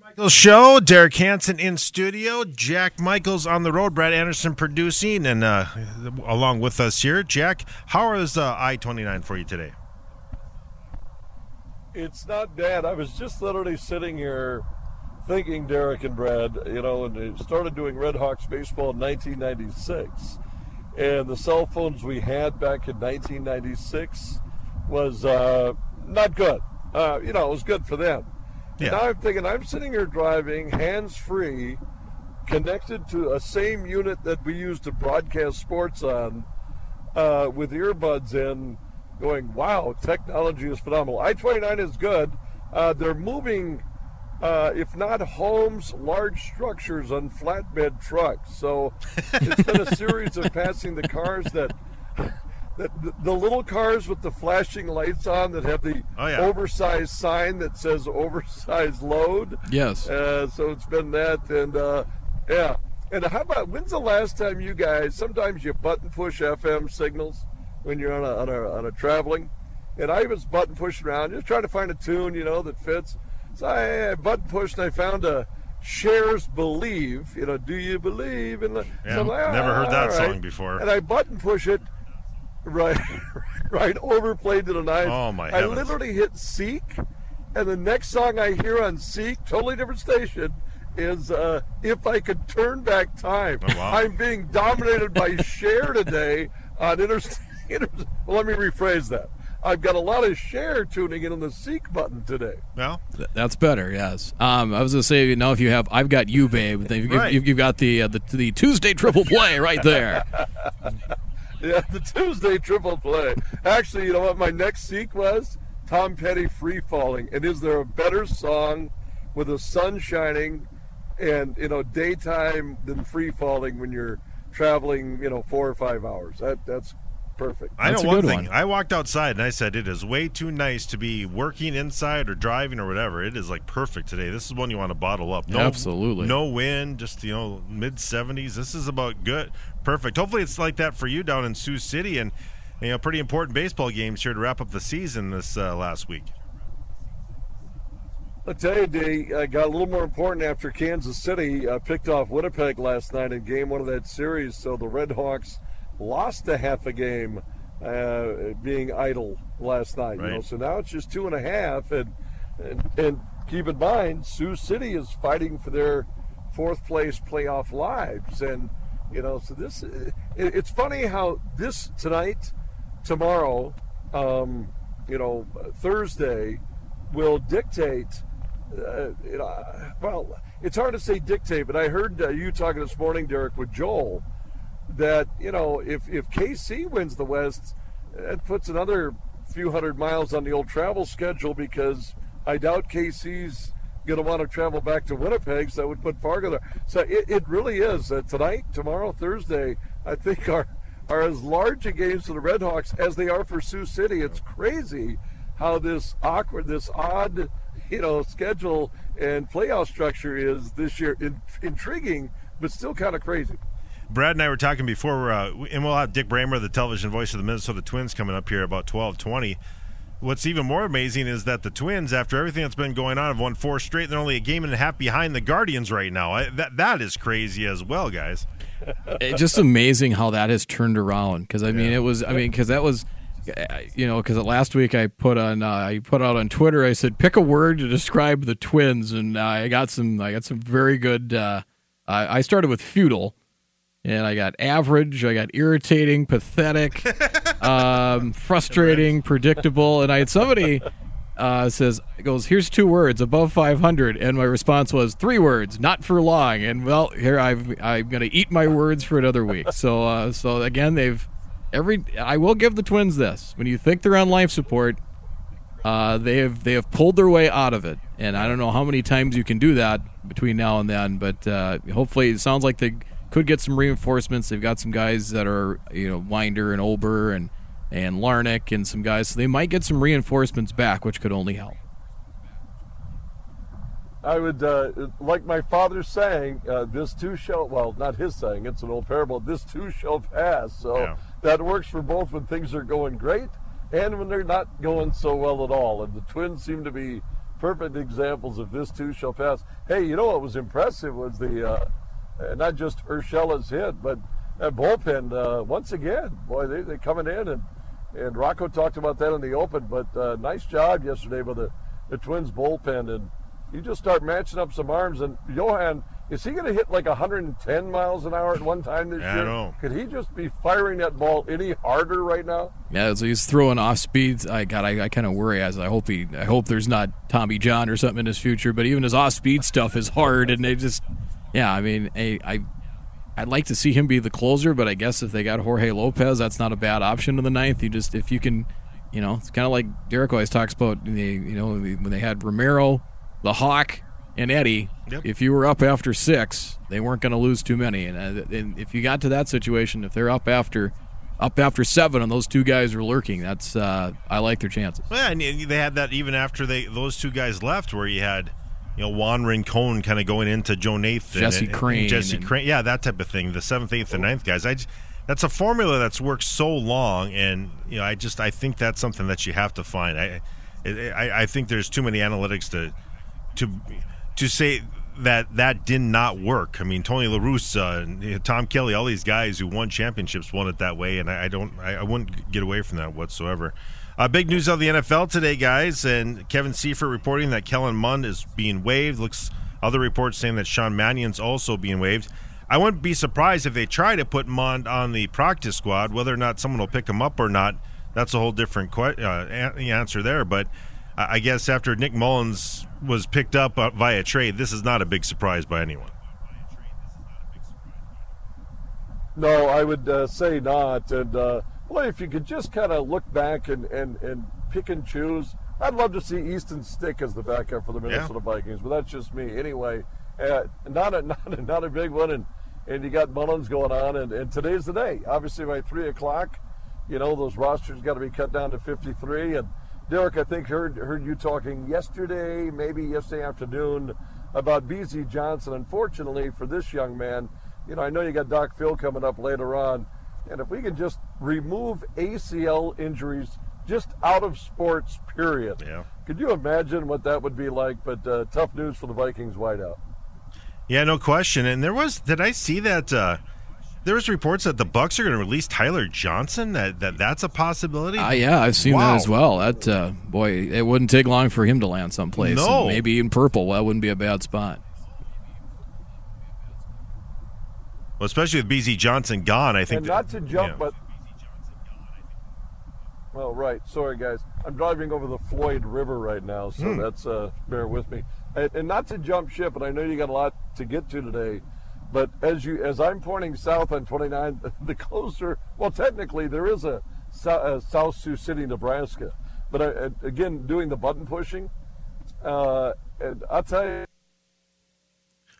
Michaels show. Derek Hansen in studio. Jack Michaels on the road. Brad Anderson producing, and uh, along with us here, Jack. How is uh, I twenty nine for you today? It's not bad. I was just literally sitting here thinking, Derek and Brad, you know, and they started doing Red Hawks baseball in 1996, and the cell phones we had back in 1996 was uh, not good. Uh, you know, it was good for them. Yeah. Now I'm thinking, I'm sitting here driving, hands free, connected to a same unit that we use to broadcast sports on, uh, with earbuds in, going, wow, technology is phenomenal. I 29 is good. Uh, they're moving, uh, if not homes, large structures on flatbed trucks. So it's been a series of passing the cars that the, the little cars with the flashing lights on that have the Oh, yeah. oversized sign that says oversized load. Yes. Uh, so it's been that, and uh, yeah. And how about when's the last time you guys? Sometimes you button push FM signals when you're on a on a, on a traveling, and I was button pushing around just trying to find a tune, you know, that fits. So I, I button pushed and I found a Cher's believe. You know, do you believe in the? Yeah, so I'm like, never heard "Ah, that all song before." And I button push it, right, right, overplayed to the knife. Oh, my I heavens. literally hit Seek, and the next song I hear on Seek, totally different station, is uh, "If I Could Turn Back Time." Oh, wow. I'm being dominated by Cher today on interstate. Inter- well, let me rephrase that. I've got a lot of Cher tuning in on the Seek button today. Well, Th- That's better, yes. Um, I was gonna say, you know, if you have, I've got you, babe. You've, Right. you've, you've got the, uh, the the Tuesday triple play right there. Yeah, the Tuesday triple play. Actually, you know what my next seek was? Tom Petty Free Falling. And is there a better song with the sun shining and, you know, daytime than Free Falling when you're traveling, you know, four or five hours? That That's perfect. I That's know a one good thing. one. I walked outside and I said it is way too nice to be working inside or driving or whatever. It is like perfect today. This is one you want to bottle up. No, Absolutely. No wind, just you know mid seventies. This is about good, perfect. Hopefully it's like that for you down in Sioux City and you know pretty important baseball games here to wrap up the season this uh, last week. I'll tell you, they uh, got a little more important after Kansas City uh, picked off Winnipeg last night in game one of that series. So the Red Hawks lost a half a game uh, being idle last night. You know, Right. so now it's just two and a half. And, and and keep in mind, Sioux City is fighting for their fourth place playoff lives. And you know, so this it, it's funny how this tonight, tomorrow, um, you know, Thursday will dictate uh, you know, well, it's hard to say dictate, but I heard uh, you talking this morning, Derek, with Joel, that you know if if KC wins the West, it puts another few hundred miles on the old travel schedule because I doubt KC's going to want to travel back to Winnipeg, so that would put Fargo there. So it, it really is uh, tonight, tomorrow, Thursday. I think are are as large a games for the Redhawks as they are for Sioux City. It's crazy how this awkward, this odd, you know, schedule and playoff structure is this year. In, intriguing, but still kind of crazy. Brad and I were talking before, uh, and we'll have Dick Bramer, the television voice of the Minnesota Twins, coming up here about twelve twenty. What's even more amazing is that the Twins, after everything that's been going on, have won four straight. And they're only a game and a half behind the Guardians right now. I, that that is crazy as well, guys. It's just amazing how that has turned around. Because I mean, it was. I mean, because that was. uh, You know, because last week I put on uh, I put out on Twitter. I said pick a word to describe the Twins, and uh, I got some. I got some very good. Uh, I I started with feudal, and I got average. I got irritating, pathetic, um, frustrating, predictable, and I had somebody uh, says goes here's two words above 500 and my response was three words not for long. And well here I've, i'm going to eat my words for another week. So uh, so again they've every i will give the twins this. When you think they're on life support uh, they have they have pulled their way out of it. And i don't know how many times you can do that between now and then but uh, hopefully it sounds like they could get some reinforcements they've got some guys that are you know winder and ober and and Larnach and some guys. So they might get some reinforcements back, which could only help. I would, uh, like my father saying, uh, this too shall, well, not his saying, it's an old parable, this too shall pass. So Yeah. that works for both when things are going great and when they're not going so well at all. And the Twins seem to be perfect examples of this too shall pass. Hey, you know what was impressive was the uh, not just Urshela's hit, but that bullpen uh, once again. Boy, they they coming in and and Rocco talked about that in the open. But uh, nice job yesterday by the the Twins bullpen, and you just start matching up some arms. And Jhoan, is he going to hit like 110 miles an hour at one time this I year? know. Could he just be firing that ball any harder right now? Yeah, so he's throwing off speeds. I God, I, I kind of worry as I hope he, I hope there's not Tommy John or something in his future. But even his off speed stuff is hard, and they just, yeah, I mean, I, I, I'd like to see him be the closer, but I guess if they got Jorge Lopez, that's not a bad option in the ninth. You just if you can, you know, it's kind of like Derek always talks about. The, you know, when they had Romero, the Hawk, and Eddie. Yep. If you were up after six, they weren't going to lose too many. And, uh, and if you got to that situation, if they're up after up after seven and those two guys are lurking, that's uh, I like their chances. Well, and they had that even after they those two guys left, where you had you know Juan Rincon kind of going into Joe Nathan, Jesse and- and Crain Jesse and- Crain, yeah, that type of thing. The seventh, eighth, and ninth guys. I just, that's a formula that's worked so long, and you know, I just I think that's something that you have to find. I I, I think there's too many analytics to to to say that that did not work. I mean, Tony La Russa and Tom Kelly, all these guys who won championships won it that way, and I, I don't, I, I wouldn't get away from that whatsoever. Uh, big news of the NFL today, guys, and Kevin Seifert reporting that Kellen Mond is being waived. Looks other reports saying that Sean Mannion's also being waived. I wouldn't be surprised if they try to put Mond on the practice squad. Whether or not someone will pick him up or not, that's a whole different que- uh, answer there. But I I guess after Nick Mullens was picked up uh, via trade, this is not a big surprise by anyone. No, I would uh, say not. And uh, boy, if you could just kind of look back and, and, and pick and choose, I'd love to see Easton Stick as the backup for the Minnesota Vikings, but that's just me. Anyway, uh, not a not a, not a big one, and and you got Mullens going on, and, and today's the day. Obviously, by three o'clock, you know those rosters got to be cut down to fifty-three. And Derek, I think heard heard you talking yesterday, maybe yesterday afternoon, about Bisi Johnson. Unfortunately for this young man, you know I know you got Doc Phil coming up later on, and if we can just remove ACL injuries just out of sports, period. Yeah. Could you imagine what that would be like? But uh, tough news for the Vikings wideout. Yeah, no question. And there was, did I see that? Uh, there was reports that the Bucs are going to release Tyler Johnson. That, that that's a possibility. Uh, yeah, I've seen Wow. that as well. That uh, boy, it wouldn't take long for him to land someplace. No. Maybe in purple. That wouldn't be a bad spot. well, especially with Bisi Johnson gone, I think. and that- not to jump, yeah. but well, right. Sorry, guys. I'm driving over the Floyd River right now, so Hmm. that's uh, bear with me. And, and not to jump ship, and I know you got a lot to get to today. But as you, as I'm pointing south on 29, the closer, well, technically there is a, Sou- uh South Sioux City, Nebraska. But I, again, doing the button pushing, uh, and I'll tell you,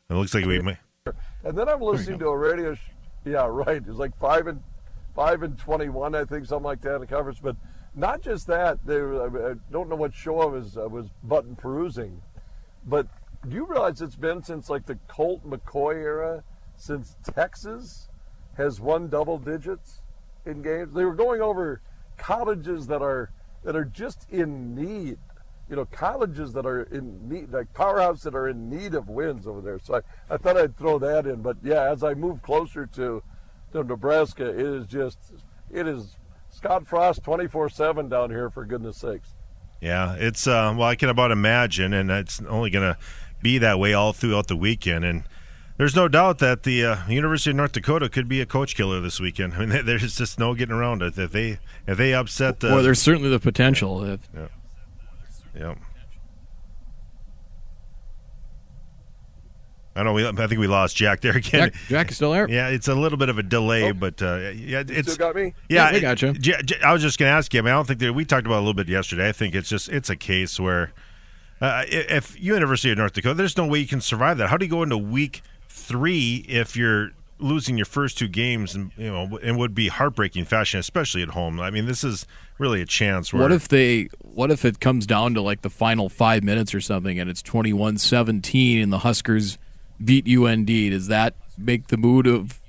it looks like we may. and then I'm listening to a radio. Sh- yeah, right. It's like five and five and twenty-one, I think, something like that in conference. But not just that. I don't know what show I was I was button perusing, but do you realize it's been since like the Colt McCoy era, since Texas has won double digits in games. They were going over colleges that are that are just in need. You know, colleges that are in need, like powerhouses that are in need of wins over there. So I, I thought I'd throw that in. But yeah, as I move closer to to Nebraska, it is just it is Scott Frost twenty four seven down here for goodness sakes. Yeah, it's uh, well, I can about imagine, and it's only going to be that way all throughout the weekend. And there's no doubt that the uh, University of North Dakota could be a coach killer this weekend. I mean, there's just no getting around it. If they if they upset, uh, well, there's certainly the potential. If, yeah. I don't know. We, I think we lost Jack there again. Jack, Jack is still there. Yeah, it's a little bit of a delay, but uh, yeah, You it's still got me? yeah, Yeah, we got you. J- J- I was just going to ask you. I mean, I don't think that we talked about it a little bit yesterday. I think it's just it's a case where uh, i- if University of North Dakota, there's no way you can survive that. How do you go into week three if you're losing your first two games and you know and would be heartbreaking fashion, especially at home? I mean, this is really a chance where What if they? What if it comes down to like the final five minutes or something, and it's 21-17 and the Huskers beat UND? Does that make the mood of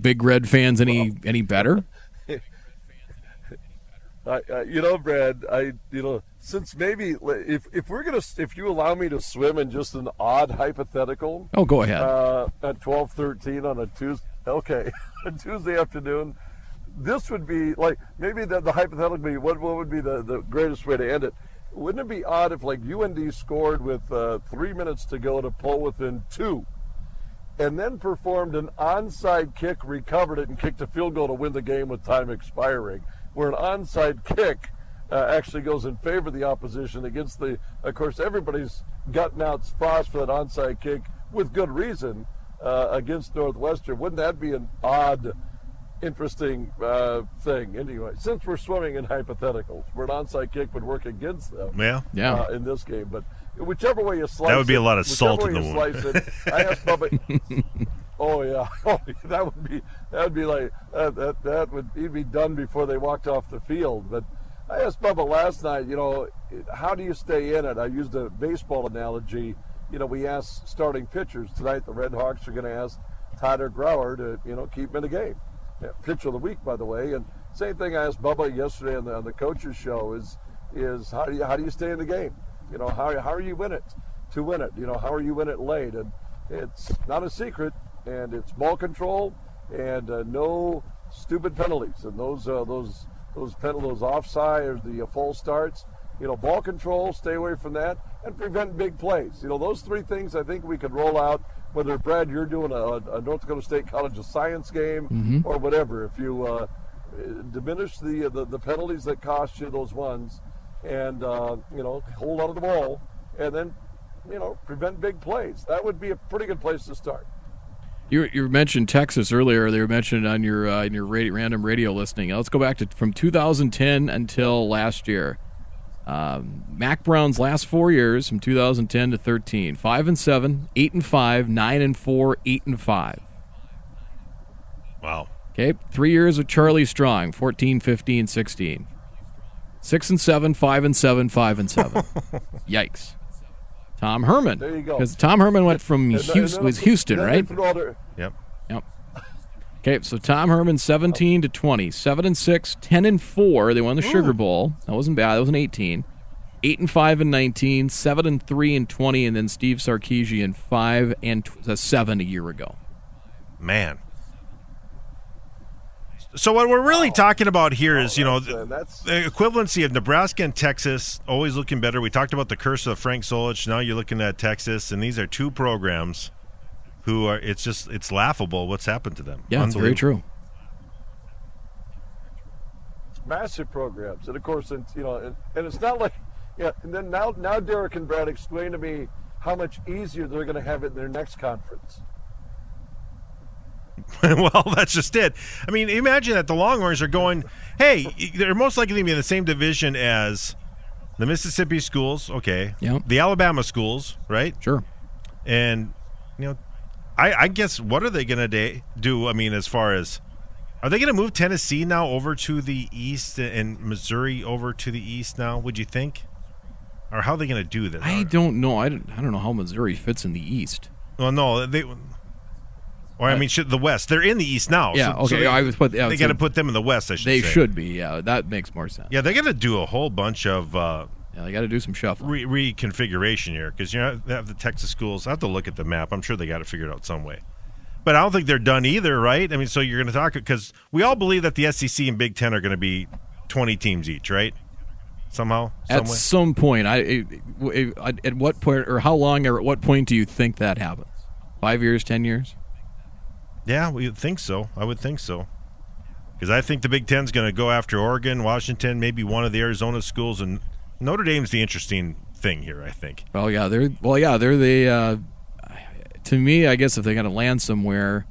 Big Red fans any any better? I, uh, you know, Brad, I, you know, since maybe if if we're gonna, if you allow me to swim in just an odd hypothetical. Oh, go ahead. Uh, at twelve thirteen on a Tuesday, okay, a Tuesday afternoon, this would be like maybe the, the hypothetical be what what would be the the greatest way to end it? Wouldn't it be odd if like UND scored with uh, three minutes to go to pull within two? and then performed an onside kick, recovered it, and kicked a field goal to win the game with time expiring where an onside kick uh, actually goes in favor of the opposition against the. Of course, everybody's gutting out Frost for that onside kick with good reason uh, against Northwestern. Wouldn't that be an odd, interesting uh, thing? Anyway, since we're swimming in hypotheticals, where an onside kick would work against them. Yeah, yeah. Uh, in this game, but whichever way you slice it, that would be a lot of salt in the wound. It, I asked Bubba. Oh yeah, oh, that would be that would be like that, that that would he'd be done before they walked off the field. But I asked Bubba last night, you know, how do you stay in it? I used a baseball analogy. You know, we asked starting pitchers tonight. The Red Hawks are going to ask Tyler Grauer to you know keep him in the game. Pitcher of the week, by the way. And same thing I asked Bubba yesterday on the on the coaches show is is how do you how do you stay in the game? You know, how how are you win it to win it? You know, how are you win it late? And it's not a secret and it's ball control and uh, no stupid penalties. And those uh, those those penalties, those offside or the uh, false starts, you know, ball control, stay away from that, and prevent big plays. You know, those three things I think we could roll out. Whether Brad, you're doing a, a North Dakota State College of Science game mm-hmm. or whatever, if you uh, diminish the, the, the penalties that cost you those ones, and uh, you know, hold on to the ball, and then you know, prevent big plays. That would be a pretty good place to start. You, you mentioned Texas earlier. They were mentioned on your uh, in your radio, random radio listening. let's go back to from 2010 until last year. Um, Mack Brown's last four years from 2010 to 13: five and seven, eight and five, nine and four, eight and five. Wow. Okay, three years with Charlie Strong: 14, 15, 16. Six and seven, five and seven, five and seven. Yikes. Tom Herman. There you go. Because Tom Herman went from Houston, was Houston, right? Yep. Yep. Okay, so Tom Herman 17 to 20, 7 and 6, 10 and 4. They won the Sugar Bowl. That wasn't bad. That was an 18. 8 and 5 and 19, 7 and 3 and 20 and then Steve Sarkisian 5 and t- 7 a year ago. Man. So what we're really oh. talking about here is, you know, uh, the equivalency of Nebraska and Texas always looking better. We talked about the curse of Frank Solich. Now you're looking at Texas, and these are two programs who are. It's just it's laughable what's happened to them. Yeah, it's very true. Massive programs, and of course, and, you know, and, and it's not like, yeah. And then now, now Derek and Brad explain to me how much easier they're going to have it in their next conference. well, that's just it. I mean, imagine that the Longhorns are going, hey, they're most likely to be in the same division as the Mississippi schools, okay. Yep. The Alabama schools, right? Sure. And, you know, I, I guess what are they going to do? I mean, as far as. Are they going to move Tennessee now over to the east and Missouri over to the east now, would you think? Or how are they going to do this? I don't know. I don't, I don't know how Missouri fits in the east. Well, no, they or I mean, the West. They're in the East now. Yeah. So, okay. So I was put. They got to put them in the West. I should. They say. should be. Yeah, that makes more sense. Yeah, they got to do a whole bunch of. Uh, yeah, they got to do some shuffling, re- reconfiguration here because you know they have the Texas schools. I have to look at the map. I'm sure they got it figured out some way. But I don't think they're done either, right? I mean, so you're going to talk because we all believe that the SEC and Big Ten are going to be 20 teams each, right? Somehow, at some, some point, I at what point or how long or at what point do you think that happens? Five years, ten years? Yeah, we think so. I would think so. Because I think the Big Ten's going to go after Oregon, Washington, maybe one of the Arizona schools, and Notre Dame's the interesting thing here. I think. Oh yeah, they're well, yeah, they're the. Uh, to me, I guess if they're going to land somewhere,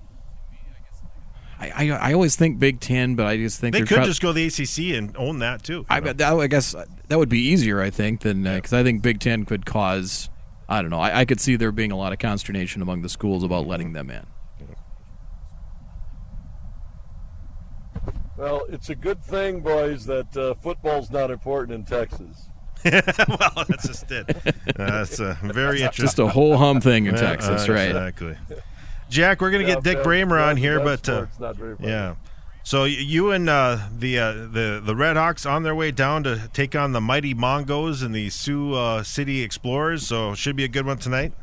I, I, I always think Big Ten, but I just think they could just go the ACC and own that too. I, that, I guess that would be easier. I think than because uh, I think Big Ten could cause. I don't know. I, I could see there being a lot of consternation among the schools about letting them in. Well, it's a good thing, boys, that uh, football's not important in Texas. well, that's just it. Uh, that's a very interesting. Just a whole hum thing in Texas, uh, right? Exactly. Jack, we're going to yeah, get Dick Bramer on here, but uh, yeah. So you and uh, the uh, the the Red Hawks on their way down to take on the mighty Mongos and the Sioux uh, City Explorers. So should be a good one tonight.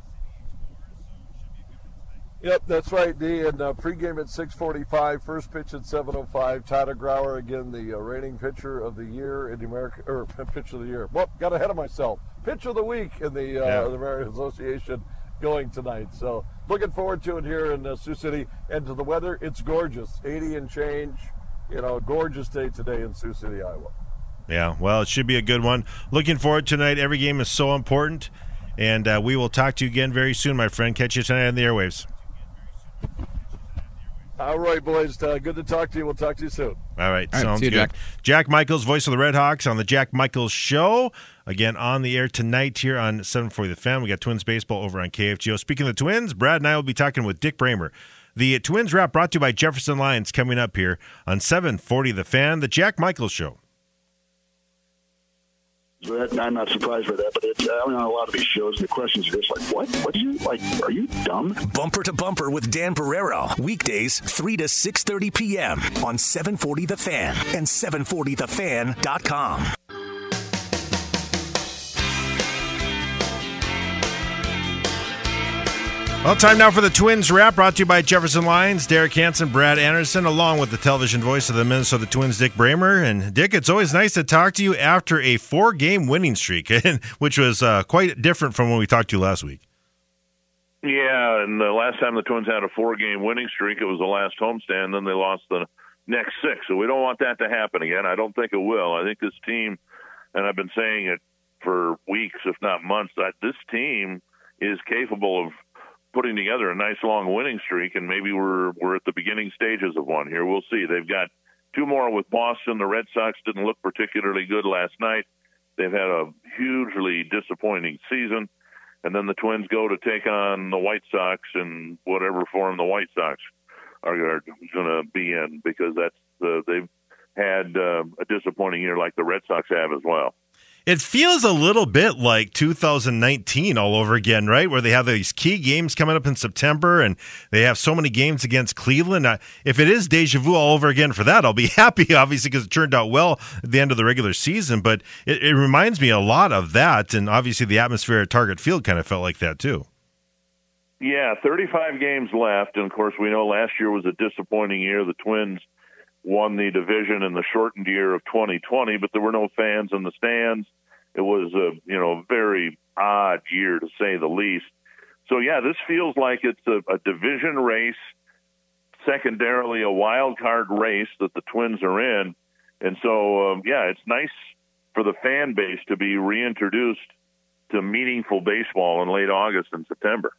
Yep, that's right, D. And uh, pregame at 6:45, first pitch at 7:05. Tyler Grauer again, the uh, reigning pitcher of the year in the American or pitcher of the year. Well, got ahead of myself. Pitch of the week in the, uh, Yeah. the American Association going tonight. So looking forward to it here in uh, Sioux City. And to the weather, it's gorgeous, 80 and change. You know, gorgeous day today in Sioux City, Iowa. Yeah, well, it should be a good one. Looking forward to tonight. Every game is so important, and uh, we will talk to you again very soon, my friend. Catch you tonight on the airwaves. All right, boys. Uh, good to talk to you. We'll talk to you soon. All right, All right, sounds see you, good. Jack. Jack Michaels, voice of the Red Hawks, on the Jack Michaels Show. Again, on the air tonight here on 740 The Fan. We got Twins baseball over on KFGO. Speaking of the Twins, Brad and I will be talking with Dick Bramer. The Twins wrap brought to you by Jefferson Lines coming up here on 740 The Fan, the Jack Michaels Show. That, I'm not surprised by that, but it's, I mean, on a lot of these shows, the questions are just like, what? What you, like, are you dumb? Bumper to Bumper with Dan Barreiro. Weekdays 3 to 6.30 p.m. on 740 The Fan and 740thefan.com. Well, time now for the Twins wrap brought to you by Jefferson Lines, Derek Hansen, Brad Anderson, along with the television voice of the Minnesota Twins, Dick Bramer. And Dick, it's always nice to talk to you after a four game winning streak, which was uh, quite different from when we talked to you last week. Yeah, and the last time the Twins had a four-game winning streak, it was the last homestand. Then they lost the next six. So we don't want that to happen again. I don't think it will. I think this team, and I've been saying it for weeks, if not months, that this team is capable of putting together a nice long winning streak, and maybe we're we're at the beginning stages of one here. We'll see. They've got two more with Boston. The Red Sox didn't look particularly good last night. They've had a hugely disappointing season and then the Twins go to take on the White Sox in whatever form the White Sox are going to be in, because that's the, they've had uh, a disappointing year like the Red Sox have as well. It feels a little bit like 2019 all over again, right? Where they have these key games coming up in September and they have so many games against Cleveland. If it is deja vu all over again for that, I'll be happy, obviously, because it turned out well at the end of the regular season. But it, it reminds me a lot of that. And obviously, the atmosphere at Target Field kind of felt like that, too. Yeah, 35 games left. And of course, we know last year was a disappointing year. The Twins won the division in the shortened year of 2020, but there were no fans in the stands. It was a you know very odd year to say the least. So yeah, this feels like it's a, a division race, secondarily a wild card race that the Twins are in, and so um, yeah, it's nice for the fan base to be reintroduced to meaningful baseball in late August and September.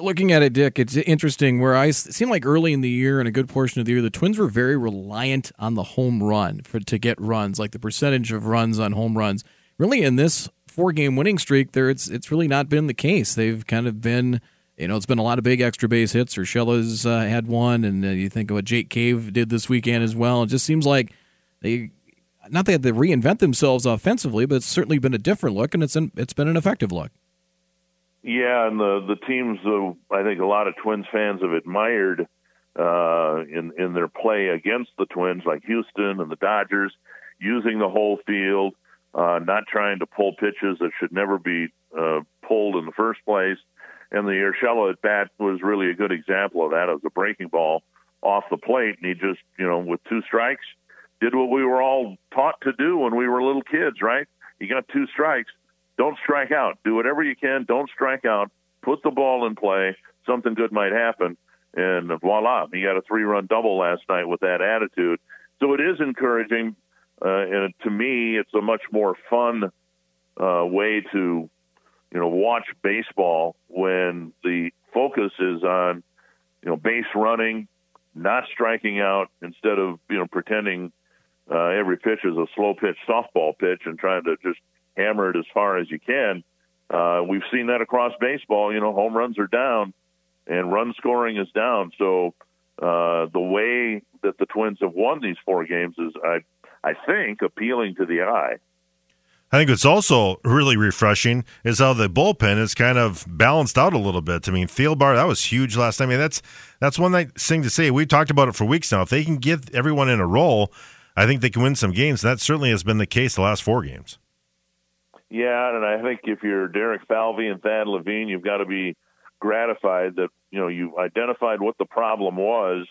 Looking at it, Dick, it's interesting. Where I it seemed like early in the year and a good portion of the year, the Twins were very reliant on the home run for to get runs, like the percentage of runs on home runs. Really, in this four-game winning streak, there it's it's really not been the case. They've kind of been, you know, it's been a lot of big extra base hits. Urshela's uh, had one, and uh, you think of what Jake Cave did this weekend as well. It just seems like they, not that they reinvent themselves offensively, but it's certainly been a different look, and it's an, it's been an effective look. Yeah, and the the teams I think a lot of Twins fans have admired uh, in in their play against the Twins, like Houston and the Dodgers, using the whole field, uh, not trying to pull pitches that should never be uh, pulled in the first place. And the Urshela at bat was really a good example of that. It was a breaking ball off the plate, and he just you know with two strikes did what we were all taught to do when we were little kids, right? You got two strikes don't strike out. Do whatever you can. Don't strike out. Put the ball in play. Something good might happen. And voila, he got a three run double last night with that attitude. So it is encouraging. Uh, and to me, it's a much more fun uh, way to, you know, watch baseball when the focus is on, you know, base running, not striking out instead of, you know, pretending uh, every pitch is a slow pitch softball pitch and trying to just hammer it as far as you can. Uh, we've seen that across baseball. You know, home runs are down, and run scoring is down. So uh, the way that the Twins have won these four games is, I, I think, appealing to the eye. I think what's also really refreshing is how the bullpen is kind of balanced out a little bit. I mean, Thielbar, that was huge last time. I mean, that's that's one nice thing to say. We've talked about it for weeks now. If they can get everyone in a role, I think they can win some games. That certainly has been the case the last four games. Yeah, and I think if you're Derek Falvey and Thad Levine, you've got to be gratified that you know you identified what the problem was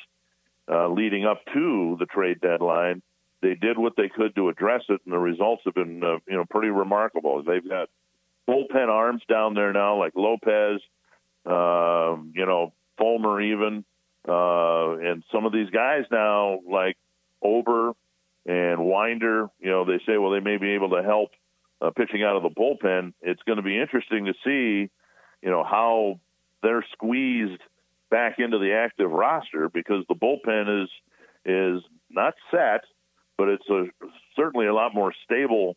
uh, leading up to the trade deadline. They did what they could to address it, and the results have been uh, you know pretty remarkable. They've got bullpen arms down there now, like Lopez, uh, you know Fulmer even, uh, and some of these guys now like Ober and Winder. You know they say well they may be able to help uh, pitching out of the bullpen. It's going to be interesting to see you know how they're squeezed back into the active roster because the bullpen is is not set, but it's a certainly a lot more stable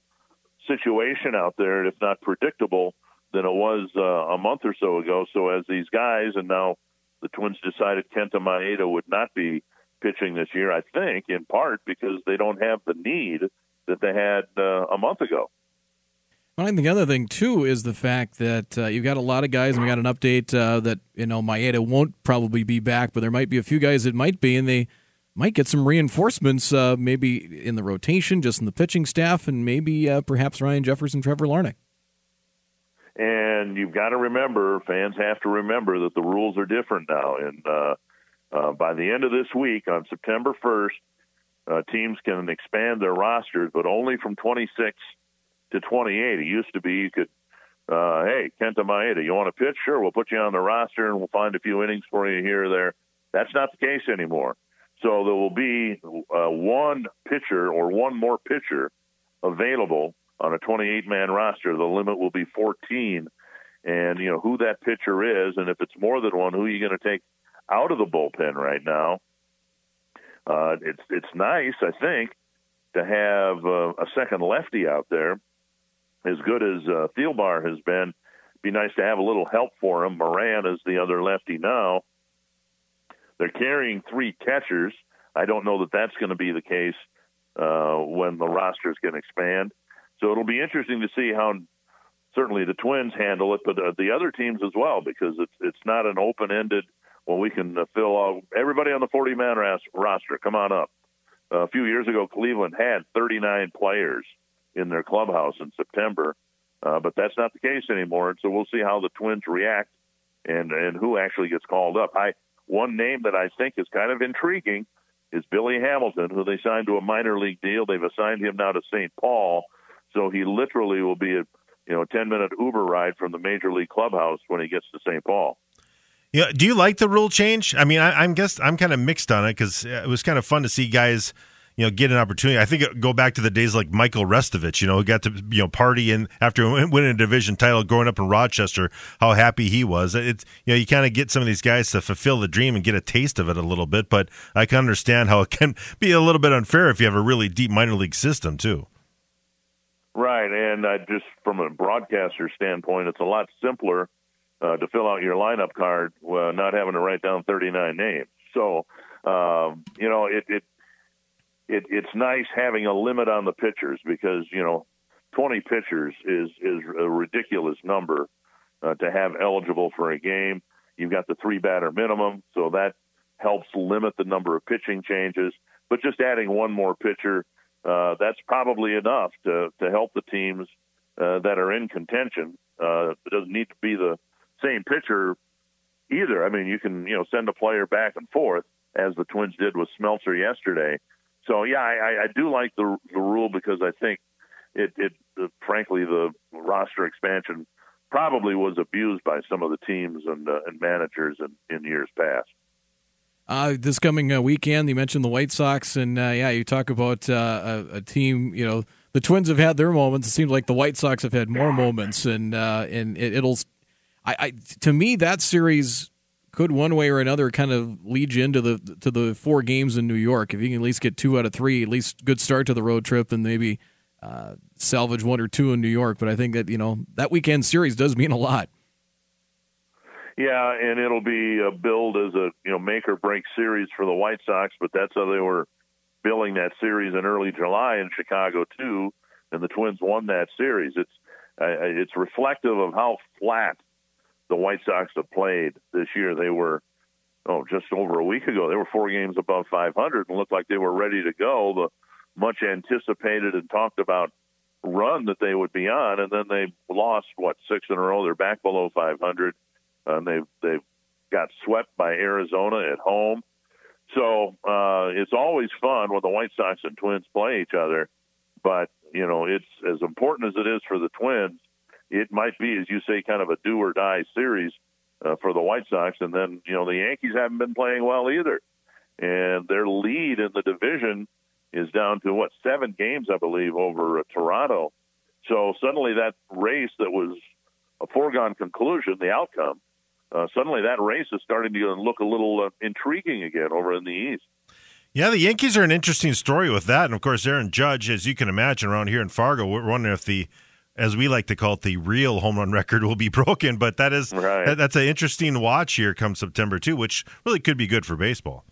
situation out there, if not predictable, than it was uh, a month or so ago. So as these guys, and now the Twins decided Kenta Maeda would not be pitching this year, I think in part because they don't have the need that they had uh, a month ago. I think the other thing too is the fact that uh, you've got a lot of guys, and we got an update uh, that you know Maeda won't probably be back, but there might be a few guys that might be, and they might get some reinforcements, uh, maybe in the rotation, just in the pitching staff, and maybe uh, perhaps Ryan Jefferson, Trevor Larnach. And you've got to remember, fans have to remember that the rules are different now. And uh, uh, by the end of this week, on September 1st, teams can expand their rosters, but only from 26 to 28. It used to be you could, uh, hey, Kenta Maeda, you want to pitch? Sure, we'll put you on the roster and we'll find a few innings for you here or there. That's not the case anymore. So there will be uh, one pitcher or one more pitcher available on a 28 man roster. The limit will be 14. And, you know, who that pitcher is, and if it's more than one, who are you going to take out of the bullpen right now? Uh, it's it's nice, I think, to have uh, a second lefty out there as good as uh, Thielbar has been, be nice to have a little help for him. Moran is the other lefty now. They're carrying three catchers. I don't know that that's going to be the case uh, when the rosters can expand. So it'll be interesting to see how certainly the Twins handle it, but uh, the other teams as well, because it's it's not an open ended. Well, we can uh, fill all, everybody on the 40 man roster. Come on up. Uh, a few years ago, Cleveland had 39 players in their clubhouse in September. Uh, but that's not the case anymore. And so we'll see how the Twins react and and who actually gets called up. I one name that I think is kind of intriguing is Billy Hamilton, who they signed to a minor league deal. They've assigned him now to St. Paul, so he literally will be a you know ten minute Uber ride from the major league clubhouse when he gets to St. Paul. Yeah, do you like the rule change? I mean, I, I'm guess I'm kind of mixed on it because it was kind of fun to see guys you know, get an opportunity. I think it, go back to the days like Michael Restovich, you know, who got to you know party and after winning a division title, growing up in Rochester, how happy he was. It's you know, you kind of get some of these guys to fulfill the dream and get a taste of it a little bit. But I can understand how it can be a little bit unfair if you have a really deep minor league system too. Right, and uh, just from a broadcaster standpoint, it's a lot simpler uh, to fill out your lineup card, uh, not having to write down 39 names. So, um, you know, it, it it, it's nice having a limit on the pitchers because you know 20 pitchers is is a ridiculous number uh, to have eligible for a game. You've got the three batter minimum, so that helps limit the number of pitching changes. But just adding one more pitcher, uh, that's probably enough to to help the teams uh, that are in contention. Uh, it doesn't need to be the same pitcher either. I mean, you can you know send a player back and forth as the Twins did with Smeltzer yesterday so yeah, I, I do like the the rule because I think it it uh, frankly the roster expansion probably was abused by some of the teams and uh, and managers in, in years past. Uh, this coming uh, weekend, you mentioned the White Sox, and uh, yeah, you talk about uh, a, a, team. You know, the Twins have had their moments. It seems like the White Sox have had more moments, and uh, and it, will I, I, to me, that series could one way or another kind of lead you into the to the four games in New York. If you can at least get two out of three, at least good start to the road trip, and maybe uh, salvage one or two in New York. But I think that you know that weekend series does mean a lot. Yeah, and it'll be build as a you know make or break series for the White Sox, but that's how they were billing that series in early July in Chicago too. and the Twins won that series. It's uh, it's reflective of how flat the White Sox have played this year. They were oh just over a week ago they were four games above 500 and looked like they were ready to go. The much anticipated and talked about run that they would be on, and then they lost what six in a row. They're back below 500, and they've they've got swept by Arizona at home. So uh, it's always fun when the White Sox and Twins play each other. But you know, it's as important as it is for the Twins. It might be, as you say, kind of a do or die series uh, for the White Sox. And then you know the Yankees haven't been playing well either, and their lead in the division is down to what seven games, I believe, over uh, Toronto. So suddenly that race that was a foregone conclusion, the outcome, uh, suddenly that race is starting to look a little uh, intriguing again over in the East. Yeah, the Yankees are an interesting story with that, and of course, Aaron Judge, as you can imagine, around here in Fargo, we're wondering if the, as we like to call it, the real home run record will be broken. But that is right. that, that's an interesting watch here come September too, which really could be good for baseball.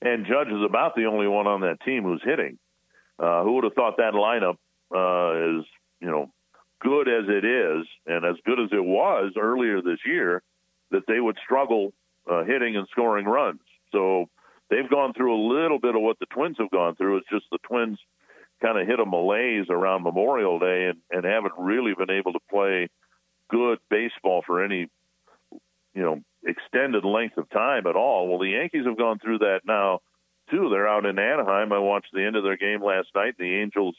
And Judge is about the only one on that team who's hitting. Uh, who would have thought that lineup uh, is you know good as it is, and as good as it was earlier this year, that they would struggle uh, hitting and scoring runs. So they've gone through a little bit of what the Twins have gone through. It's just the Twins kind of hit a malaise around Memorial Day and, and haven't really been able to play good baseball for any, you know, extended length of time at all. Well, the Yankees have gone through that now too. They're out in Anaheim. I watched the end of their game last night. The Angels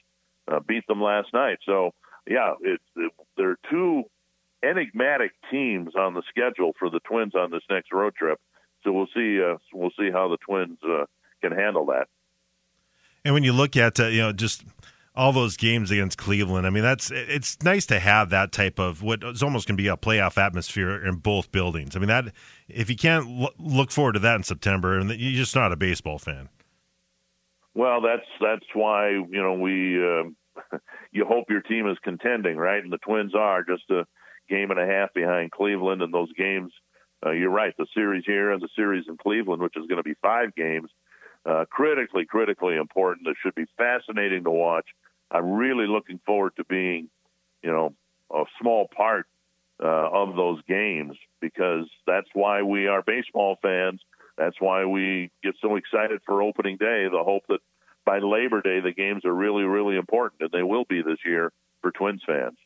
uh, beat them last night. So yeah, it, it, there are two enigmatic teams on the schedule for the Twins on this next road trip. So we'll see. Uh, we'll see how the Twins uh, can handle that. And when you look at uh, you know just all those games against Cleveland, I mean that's it's nice to have that type of what is almost going to be a playoff atmosphere in both buildings. I mean that if you can't look forward to that in September, and you're just not a baseball fan. Well, that's that's why you know we uh, you hope your team is contending, right? And the Twins are just a game and a half behind Cleveland, and those games. Uh, you're right. The series here and the series in Cleveland, which is going to be five games, uh, critically, critically important. It should be fascinating to watch. I'm really looking forward to being, you know, a small part uh, of those games because that's why we are baseball fans. That's why we get so excited for opening day. The hope that by Labor Day, the games are really, really important, and they will be this year for Twins fans.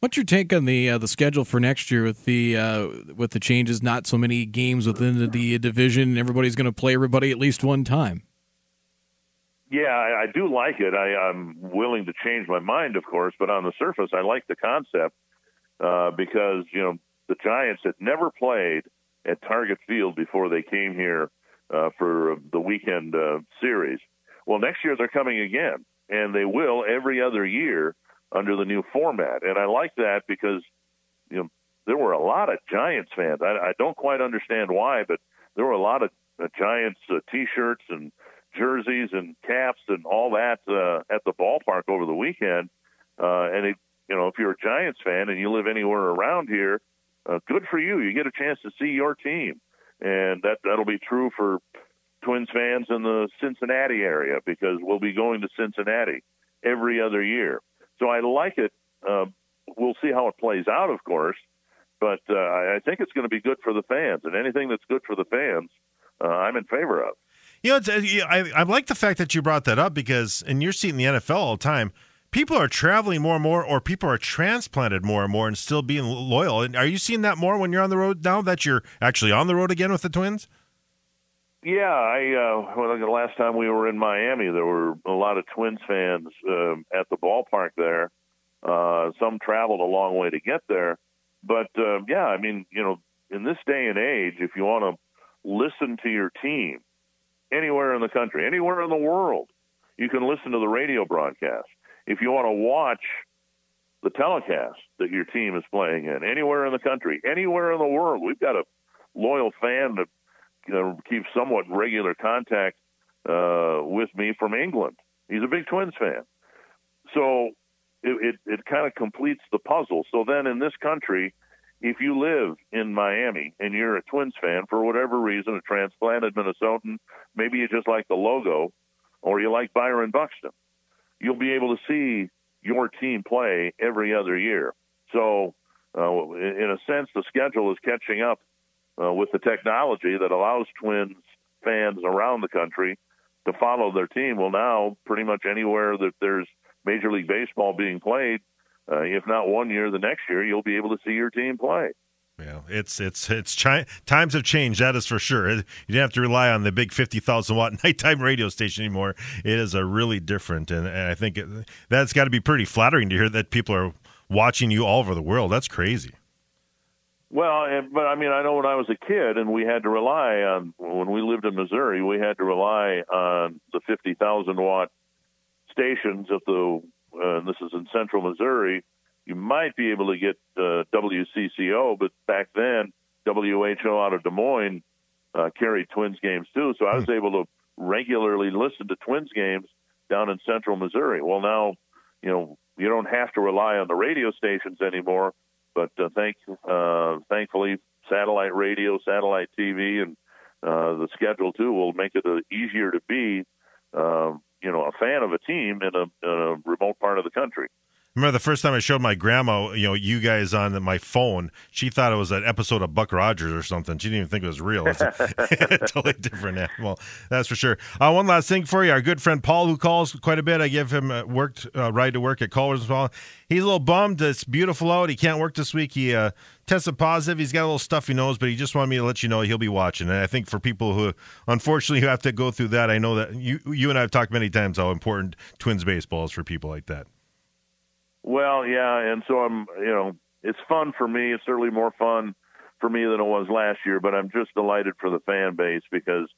What's your take on the uh, the schedule for next year with the uh, with the changes? Not so many games within the, the division. Everybody's going to play everybody at least one time. Yeah, I, I do like it. I, I'm willing to change my mind, of course, but on the surface, I like the concept uh, because you know the Giants had never played at Target Field before they came here uh, for the weekend uh, series. Well, next year they're coming again, and they will every other year under the new format. And I like that because you know there were a lot of Giants fans. I, I don't quite understand why, but there were a lot of uh, Giants uh, T-shirts and jerseys and caps and all that uh, at the ballpark over the weekend. Uh, and it, you know, if you're a Giants fan and you live anywhere around here, uh, good for you. You get a chance to see your team, and that that'll be true for Twins fans in the Cincinnati area because we'll be going to Cincinnati every other year. So I like it. Uh, we'll see how it plays out, of course, but uh, I think it's going to be good for the fans, and anything that's good for the fans, uh, I'm in favor of. You know, uh, I, I like the fact that you brought that up because, and you're seeing the NFL all the time. People are traveling more and more, or people are transplanted more and more, and still being loyal. And are you seeing that more when you're on the road now that you're actually on the road again with the Twins? Yeah, I uh, well, the last time we were in Miami, there were a lot of Twins fans uh, at the ballpark there. Uh, some traveled a long way to get there, but uh, yeah, I mean, you know, in this day and age, if you want to listen to your team anywhere in the country, anywhere in the world, you can listen to the radio broadcast. If you want to watch the telecast that your team is playing in, anywhere in the country, anywhere in the world, we've got a loyal fan know, keeps somewhat regular contact uh, with me from England. He's a big Twins fan. So it, it, it kind of completes the puzzle. So then in this country, if you live in Miami and you're a Twins fan for whatever reason, a transplanted Minnesotan, maybe you just like the logo or you like Byron Buxton. you'll be able to see your team play every other year. So, uh, in a sense, the schedule is catching up uh, with the technology that allows Twins fans around the country to follow their team. Well, now pretty much anywhere that there's Major League Baseball being played, uh, if not one year, the next year you'll be able to see your team play. Yeah, it's it's it's chi- times have changed. That is for sure. You don't have to rely on the big fifty thousand watt nighttime radio station anymore. It is a really different, and, and I think it, that's got to be pretty flattering to hear that people are watching you all over the world. That's crazy. Well, but I mean, I know when I was a kid and we had to rely on when we lived in Missouri, we had to rely on the fifty thousand watt stations at the. Uh, this is in central Missouri you might be able to get uh, WCCO, but back then WHO out of Des Moines uh, carried Twins games too. So I was hmm. able to regularly listen to Twins games down in Central Missouri. Well, now you know you don't have to rely on the radio stations anymore. But uh, thank uh, thankfully, satellite radio, satellite TV, and uh, the schedule too will make it uh, easier to be, uh, you know, a fan of a team in a, in a remote part of the country remember the first time I showed my grandma, you know, you guys on my phone. She thought it was an episode of Buck Rogers or something. She didn't even think it was real. It's a, totally different animal, that's for sure. Uh, one last thing for you, our good friend Paul, who calls quite a bit. I give him a worked uh, ride to work at Callers well. He's a little bummed. It's beautiful out. He can't work this week. He uh, tested positive. He's got a little stuffy nose, but he just wanted me to let you know he'll be watching. And I think for people who, unfortunately, who have to go through that, I know that you, you and I have talked many times how important Twins baseball is for people like that. Well, yeah, and so I'm, you know, it's fun for me. It's certainly more fun for me than it was last year, but I'm just delighted for the fan base because,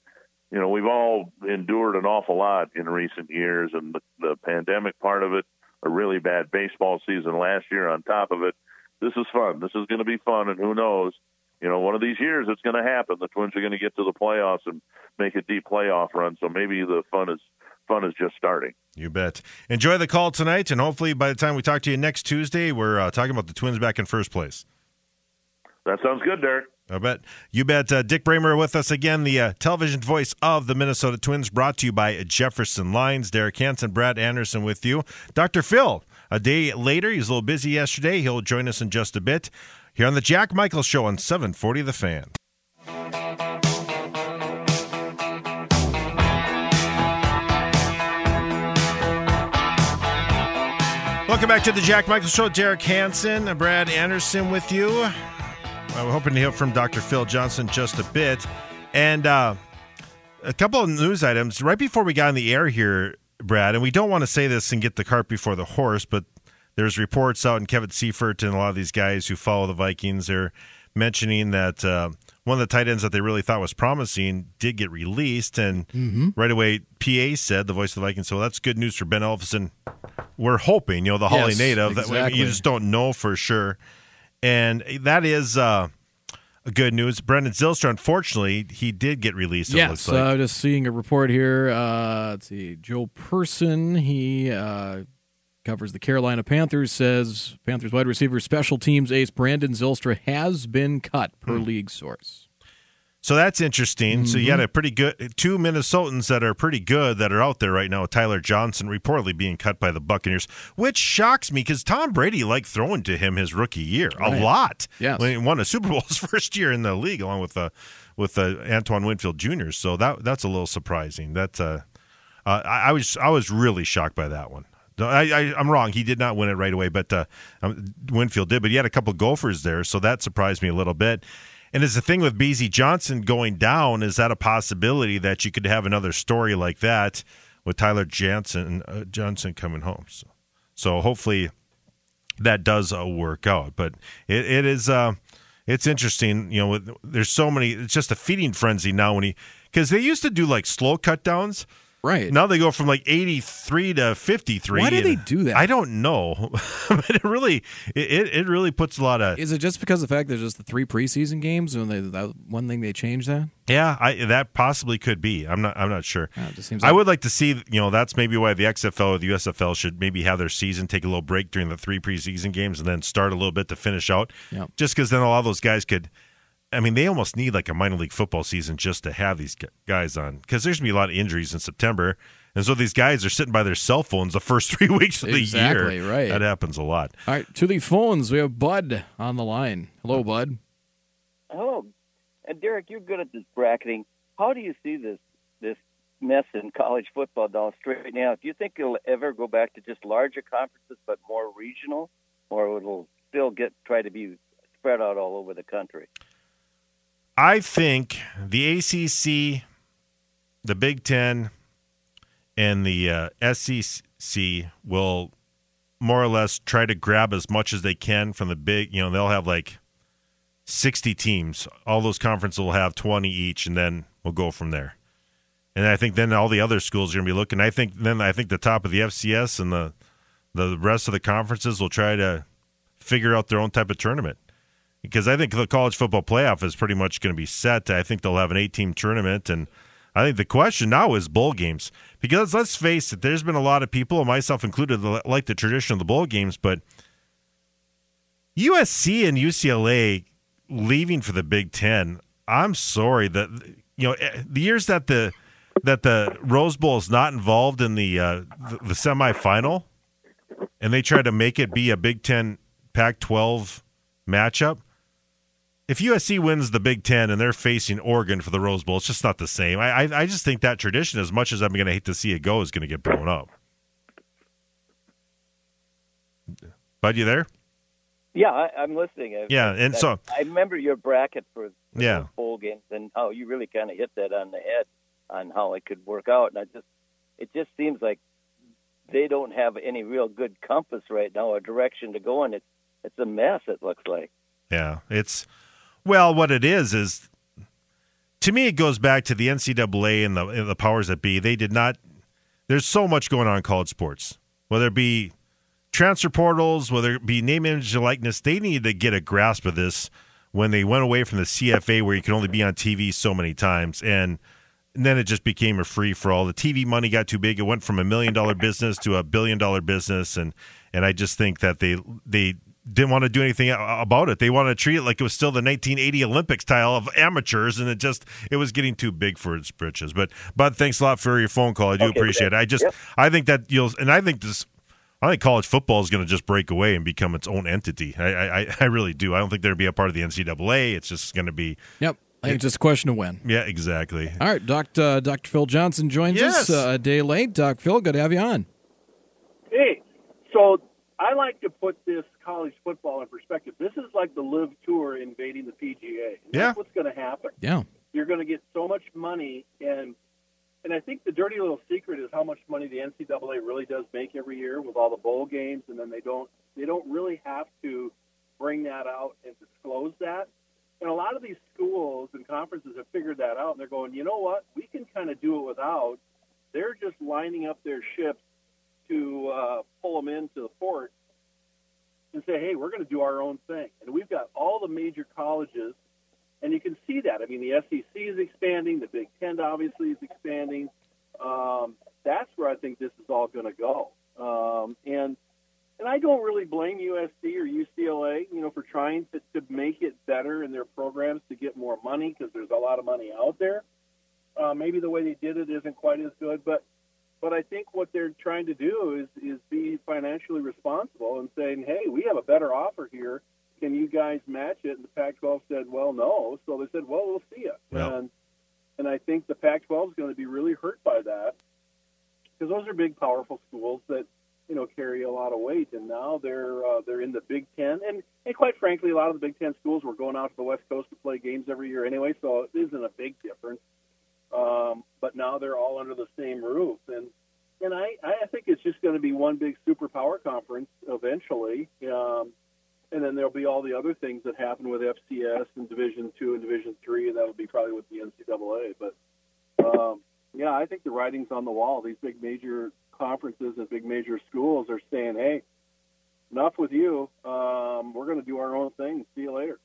you know, we've all endured an awful lot in recent years, and the, the pandemic part of it, a really bad baseball season last year on top of it. This is fun. This is going to be fun, and who knows? You know, one of these years it's going to happen. The Twins are going to get to the playoffs and make a deep playoff run. So maybe the fun is fun is just starting. You bet. Enjoy the call tonight, and hopefully by the time we talk to you next Tuesday, we're uh, talking about the Twins back in first place. That sounds good, Derek. I bet. You bet. Uh, Dick Bremer with us again, the uh, television voice of the Minnesota Twins, brought to you by Jefferson Lines. Derek Hansen, Brad Anderson with you. Dr. Phil, a day later, he's a little busy yesterday. He'll join us in just a bit here on the Jack Michael Show on 740 The Fan. Welcome back to the Jack Michael Show. Derek Hansen, Brad Anderson with you. We're hoping to hear from Dr. Phil Johnson just a bit. And uh, a couple of news items right before we got on the air here, Brad, and we don't want to say this and get the cart before the horse, but there's reports out, and Kevin Seifert and a lot of these guys who follow the Vikings are mentioning that uh, one of the tight ends that they really thought was promising did get released, and mm-hmm. right away PA said the voice of the Vikings. So that's good news for Ben Ellefson. We're hoping, you know, the Hawley yes, native exactly. that you just don't know for sure, and that is. Uh, good news. Brandon Zylstra, unfortunately, he did get released. Yes, like. uh, just seeing a report here. Uh, let's see, Joe Person, he uh, covers the Carolina Panthers, says Panthers wide receiver special teams ace Brandon Zylstra has been cut per mm. league source. So that's interesting. Mm-hmm. So you got mm-hmm. a pretty good two Minnesotans that are pretty good that are out there right now. Tyler Johnson reportedly being cut by the Buccaneers, which shocks me because Tom Brady liked throwing to him his rookie year right. a lot. Yeah, when he won a Super Bowl his first year in the league, along with uh, with uh, Antoine Winfield Jr. So that that's a little surprising. That uh, uh, I, I was I was really shocked by that one. I, am wrong. He did not win it right away, but uh, um, Winfield did. But he had a couple gophers there, so that surprised me a little bit. And is the thing with Bisi Johnson going down, is that a possibility that you could have another story like that with Tyler Jansen, uh, Johnson coming home? So, so hopefully that does uh, work out. But it, it is uh, it's interesting. You know, there's so many. It's just a feeding frenzy now when he because they used to do like slow cut downs Right. Now they go from like 83 to 53. Why do they do that? I don't know. but it really it, it really puts a lot of Is it just because of the fact there's just the three preseason games and they, that one thing they changed that? Yeah, I, that possibly could be. I'm not I'm not sure. Yeah, like- I would like to see, you know, that's maybe why the XFL or the USFL should maybe have their season take a little break during the three preseason games and then start a little bit to finish out. Yep. Just cuz then a lot of those guys could I mean, they almost need like a minor league football season just to have these guys on because there's gonna be a lot of injuries in September, and so these guys are sitting by their cell phones the first three weeks of the Exactly, year. right. That happens a lot. All right, to the phones, we have Bud on the line. Hello, Bud. Oh, and Derek, you're good at this bracketing. How do you see this this mess in college football now straight now? Do you think it'll ever go back to just larger conferences but more regional, or it'll still get try to be spread out all over the country? I think the ACC, the Big Ten, and the uh, SEC will more or less try to grab as much as they can from the big. You know, they'll have like sixty teams. All those conferences will have twenty each, and then we'll go from there. And I think then all the other schools are going to be looking. I think then I think the top of the FCS and the the rest of the conferences will try to figure out their own type of tournament because I think the college football playoff is pretty much going to be set. I think they'll have an eight team tournament. And I think the question now is bowl games. Because let's face it, there's been a lot of people, myself included, that like the tradition of the bowl games, but USC and UCLA leaving for the Big Ten, I'm sorry that, you know, eh, the years that the that the Rose Bowl is not involved in the uh, the, the semifinal, and they try to make it be a Big Ten Pac-12 matchup if USC wins the Big Ten and they're facing Oregon for the Rose Bowl, it's just not the same. I I, I just think that tradition, as much as I'm going to hate to see it go, is going to get blown up. Bud, you there? Yeah, I, I'm listening. I, Yeah, and I, so- I remember your bracket for the Yeah. bowl games and how you really kind of hit that on the head on how it could work out. And I just, it just seems like they don't have any real good compass right now, or direction to go in. It's it's a mess. It looks like. Yeah, it's well, what it is is to me it goes back to the NCAA and the and the powers that be. They did not. There's so much going on in college sports, whether it be transfer portals, whether it be name, image, and likeness. They needed to get a grasp of this when they went away from the CFA, where you can only be on TV so many times, and. And then it just became a free for all. The TV money got too big. It went from a million dollar business to a billion dollar business, and and I just think that they they didn't want to do anything about it. They wanted to treat it like it was still the 1980 Olympics style of amateurs, and it just it was getting too big for its britches. But Bud, thanks a lot for your phone call. I do Okay, appreciate it. I just yep. I think that you'll and I think this. I think college football is going to just break away and become its own entity. I, I, I really do. I don't think there'll be a part of the NCAA. It's just going to be, Yep. I think it's just a question of when. yeah, exactly. All right, Dr. Uh, Dr. Phil Johnson joins Yes. us uh, a day late. Doc Phil, good to have you on. Hey, so I like to put this college football in perspective. This is like the LIV Tour invading the PGA. And Yeah. That's what's going to happen. Yeah. You're going to get so much money, and and I think the dirty little secret is how much money the NCAA really does make every year with all the bowl games, and then they don't they don't really have to bring that out and disclose that. And a lot of these schools and conferences have figured that out, and they're going, you know what, we can kind of do it without. They're just lining up their ships to uh, pull them into the port and say, hey, we're going to do our own thing. And we've got all the major colleges, and you can see that. I mean, the SEC is expanding, the Big Ten obviously is expanding. Um, that's where I think this is all going to go. Um, and and I don't really blame USC or UCLA, you know, for trying to, to make it better in their programs to get more money because there's a lot of money out there. Uh, maybe the way they did it isn't quite as good, but but I think what they're trying to do is is be financially responsible and saying, hey, we have a better offer here. Can you guys match it? And the Pac-12 said, well, no. So they said, well, we'll see it. Yeah. And and I think the Pac-12 is going to be really hurt by that because those are big, powerful schools that you know carry a lot of weight, and now they're uh, they're in the Big Ten, and and quite frankly, a lot of the Big Ten schools were going out to the West Coast to play games every year anyway, so it isn't a big difference. Um, but now they're all under the same roof, and and I I think it's just going to be one big superpower conference eventually. Um, and then there'll be all the other things that happen with FCS and Division Two and Division Three, and that'll be probably with the NCAA. But um, yeah, I think the writing's on the wall. These big major conferences and big major schools are saying, "Hey, enough with you. Um, we're going to do our own thing. See you later."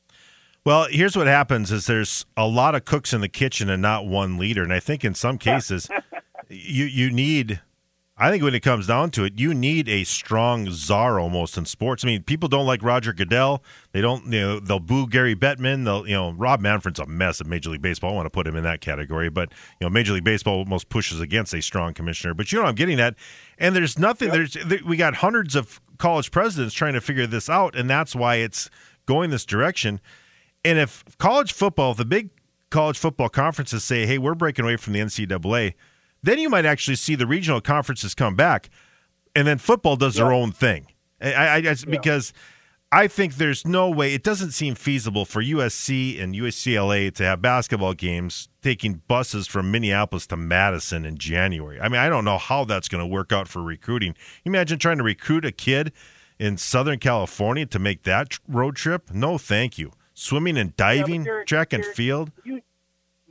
Well, here's what happens: is there's a lot of cooks in the kitchen and not one leader, and I think in some cases, you you need I think when it comes down to it, you need a strong czar almost in sports. I mean, people don't like Roger Goodell. They don't, you know, they'll boo Gary Bettman. They'll, you know, Rob Manfred's a mess at Major League Baseball. I want to put him in that category, but you know, Major League Baseball almost pushes against a strong commissioner. But you know, I'm getting at, and there's nothing. There's we got hundreds of college presidents trying to figure this out, and that's why it's going this direction. And if college football, if the big college football conferences say, "Hey, we're breaking away from the NCAA," then you might actually see the regional conferences come back, and then football does Yeah. their own thing. I, I, I because I think there's no way it doesn't seem feasible for USC and UCLA to have basketball games taking buses from Minneapolis to Madison in January. I mean, I don't know how that's going to work out for recruiting. Imagine trying to recruit a kid in Southern California to make that road trip. No, thank you. Swimming and diving, Derek- track and field. you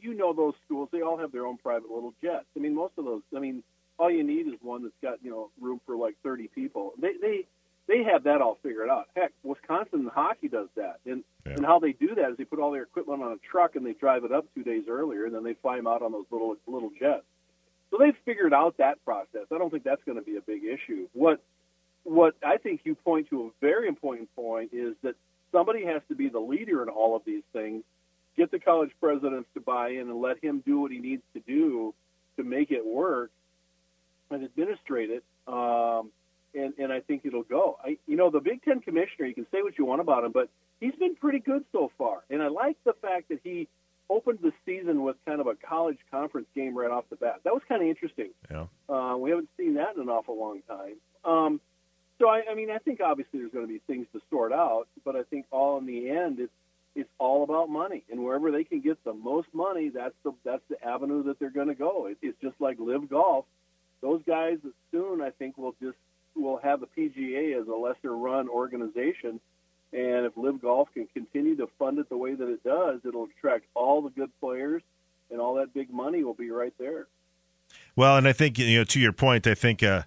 you know those schools. They all have their own private little jets. I mean most of those i mean all you need is one that's got you know room for like 30 people. They they they have that all figured out. Heck wisconsin hockey does that. And Yeah. and how they do that is they put all their equipment on a truck and they drive it up two days earlier and then they fly them out on those little little jets. So they've figured out that process. I don't think that's going to be a big issue. What what i think you point to a very important point is that somebody has to be the leader in all of these things get the college presidents to buy in and let him do what he needs to do to make it work and administrate it. Um, and, and I think it'll go. I, you know, the Big Ten commissioner, you can say what you want about him, but he's been pretty good so far. And I like the fact that he opened the season with kind of a college conference game right off the bat. That was kind of interesting. Yeah. Uh, we haven't seen that in an awful long time. Um, so I, I mean, I think obviously there's going to be things to sort out, but I think all in the end, it's it's all about money, and wherever they can get the most money, that's the that's the avenue that they're going to go. It, it's just like LIV Golf. Those guys soon, I think, will just will have the PGA as a lesser run organization, and if LIV Golf can continue to fund it the way that it does, it'll attract all the good players, and all that big money will be right there. Well, and I think you know to your point, I think uh,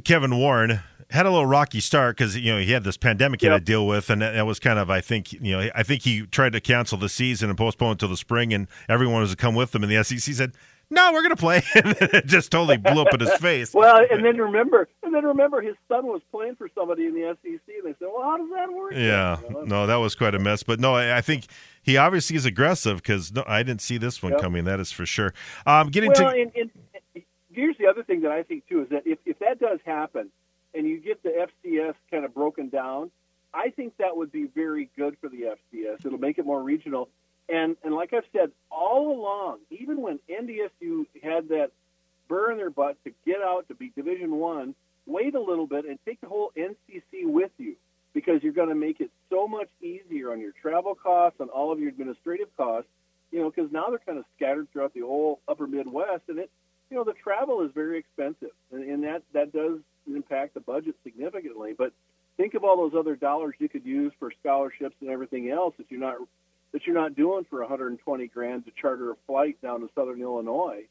Kevin Warren had a little rocky start because you know he had this pandemic he had to deal with, and that, was kind of I think you know I think he tried to cancel the season and postpone it until the spring, and everyone was to come with him, and the SEC said. No, we're going to play. and it just totally blew up in his face. Well, and then remember, and then remember, his son was playing for somebody in the SEC, and they said, "Well, how does that work?" Yeah, You know, no, that was quite a mess. But no, I, I think he obviously is aggressive because no, I didn't see this one Yep. coming. That is for sure. Um, getting Well, to and, and here's the other thing that I think too is that if, if that does happen, and you get the FCS kind of broken down, I think that would be very good for the FCS. It'll make it more regional. And and like I've said all along, even when NDSU had that burr in their butt to get out to be Division One, wait a little bit and take the whole NCC with you because you're going to make it so much easier on your travel costs, on all of your administrative costs. You know, because now they're kind of scattered throughout the whole Upper Midwest, and it, you know, the travel is very expensive, and, and that that does impact the budget significantly. But think of all those other dollars you could use for scholarships and everything else that you're not that you're not doing for 120 grand to charter a flight down to Southern Illinois.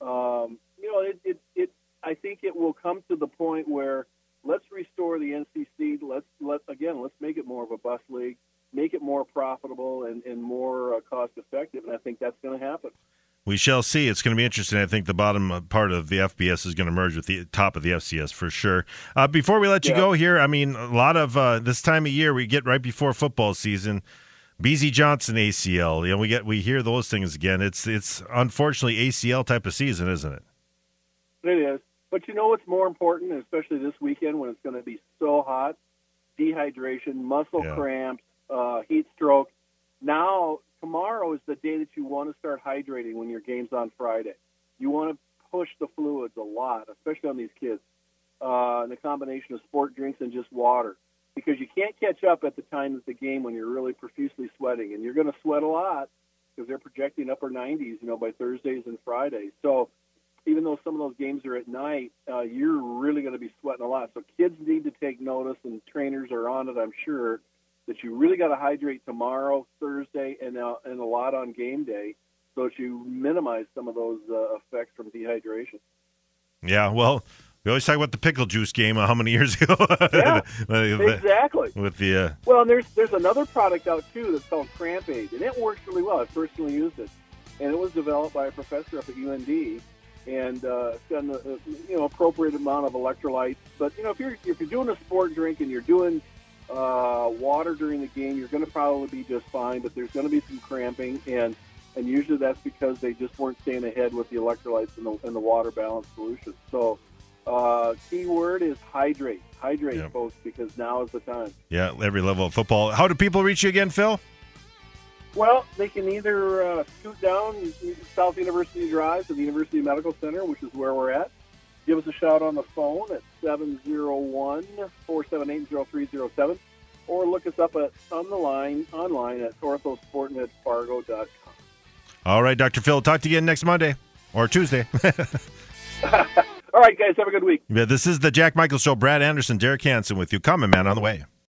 Um, you know, it, it, it I think it will come to the point where let's restore the NCC. Let's let again, let's make it more of a bus league, make it more profitable and, and more uh, cost effective, and I think that's going to happen. We shall see. It's going to be interesting. I think the bottom uh, part of the FBS is going to merge with the top of the FCS for sure. Uh, before we let you Yeah. go here, I mean, a lot of uh, this time of year we get right before football season. Bisi Johnson ACL. You know, we get we hear those things again. It's it's unfortunately ACL type of season, isn't it? It is. But you know what's more important, especially this weekend when it's going to be so hot? Dehydration, muscle Yeah. cramps, uh, heat stroke. Now, tomorrow is the day that you want to start hydrating when your game's on Friday. You want to push the fluids a lot, especially on these kids. Uh, and the combination of sport drinks and just water. Because you can't catch up at the time of the game when you're really profusely sweating. And you're going to sweat a lot because they're projecting upper 90s, you know, by Thursdays and Fridays. So, even though some of those games are at night, uh, you're really going to be sweating a lot. So kids need to take notice, and trainers are on it, I'm sure, that you really got to hydrate tomorrow, Thursday, and uh, and a lot on game day, so that you minimize some of those uh, effects from dehydration. Yeah. Well, we always talk about the pickle juice game. Uh, how many years ago? Yeah, Exactly. with the uh, Well, and there's there's another product out too that's called Cramp Aid, and it works really well. I personally used it, and it was developed by a professor up at UND, and uh, it's got a, you know appropriate amount of electrolytes. But you know if you're if you're doing a sport drink and you're doing uh, water during the game, you're going to probably be just fine. But there's going to be some cramping, and and usually that's because they just weren't staying ahead with the electrolytes and the, and the water balance solution. So uh, key word is hydrate. Hydrate, Yeah. folks, because now is the time. Yeah, every level of football. How do people reach you again, Phil? Well, they can either uh, scoot down South University Drive to the University Medical Center, which is where we're at. Give us a shout on the phone at 701-478-0307, or look us up at on the line online at orthosportnetfargo.com. All right, Dr. Phil. Talk to you again next Monday or Tuesday. All right, guys, have a good week. yeah, this is the Jack Michael Show. Brad Anderson, Derek Hansen with you. Coming, man, on the way.